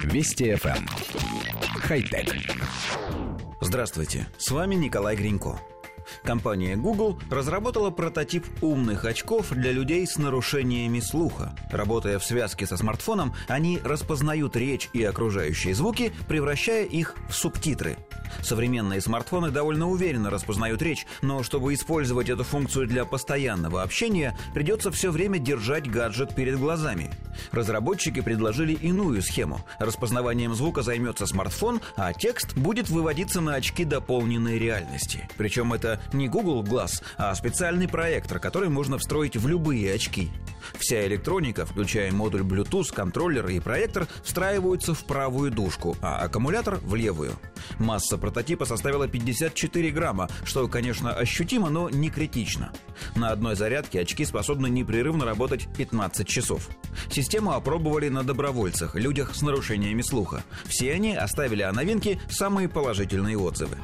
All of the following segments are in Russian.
Вести FM. Эм. Хай-тек. Здравствуйте, с вами Николай Гринько. Компания Google разработала прототип умных очков для людей с нарушениями слуха. Работая в связке со смартфоном, они распознают речь и окружающие звуки, превращая их в субтитры. Современные смартфоны довольно уверенно распознают речь, но чтобы использовать эту функцию для постоянного общения, придется все время держать гаджет перед глазами. Разработчики предложили иную схему. Распознаванием звука займется смартфон, а текст будет выводиться на очки дополненной реальности. Причем это не Google Glass, а специальный проектор, который можно встроить в любые очки. Вся электроника, включая модуль Bluetooth, контроллер и проектор, встраиваются в правую дужку, а аккумулятор в левую. Масса прототипа составила 54 грамма, что, конечно, ощутимо, но не критично. На одной зарядке очки способны непрерывно работать 15 часов. Систему опробовали на добровольцах, людях с нарушениями слуха. Все они оставили о новинке самые положительные отзывы.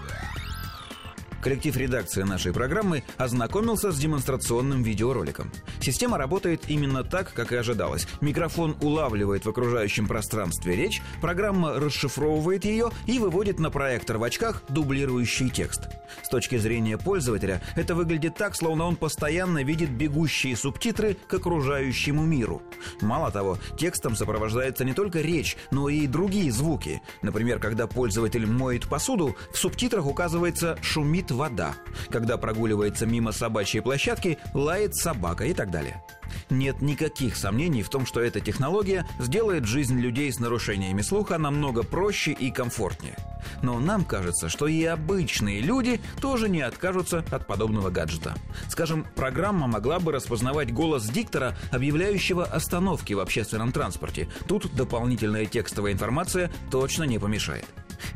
Коллектив редакции нашей программы ознакомился с демонстрационным видеороликом. Система работает именно так, как и ожидалось. Микрофон улавливает в окружающем пространстве речь, программа расшифровывает ее и выводит на проектор в очках дублирующий текст. С точки зрения пользователя, это выглядит так, словно он постоянно видит бегущие субтитры к окружающему миру. Мало того, текстом сопровождается не только речь, но и другие звуки. Например, когда пользователь моет посуду, в субтитрах указывается «шумит кипит вода. Когда прогуливается мимо собачьей площадки, лает собака и так далее. Нет никаких сомнений в том, что эта технология сделает жизнь людей с нарушениями слуха намного проще и комфортнее. Но нам кажется, что и обычные люди тоже не откажутся от подобного гаджета. Скажем, программа могла бы распознавать голос диктора, объявляющего остановки в общественном транспорте. Тут дополнительная текстовая информация точно не помешает.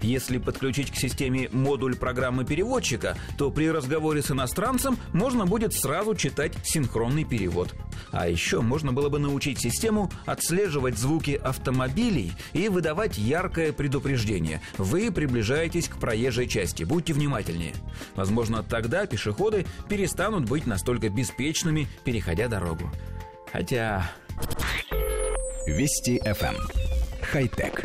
Если подключить к системе модуль программы переводчика, то при разговоре с иностранцем можно будет сразу читать синхронный перевод. А еще можно было бы научить систему отслеживать звуки автомобилей и выдавать яркое предупреждение. Вы приближаетесь к проезжей части, будьте внимательнее. Возможно, тогда пешеходы перестанут быть настолько беспечными, переходя дорогу. Хотя... Вести FM. Эм. Хай-тек.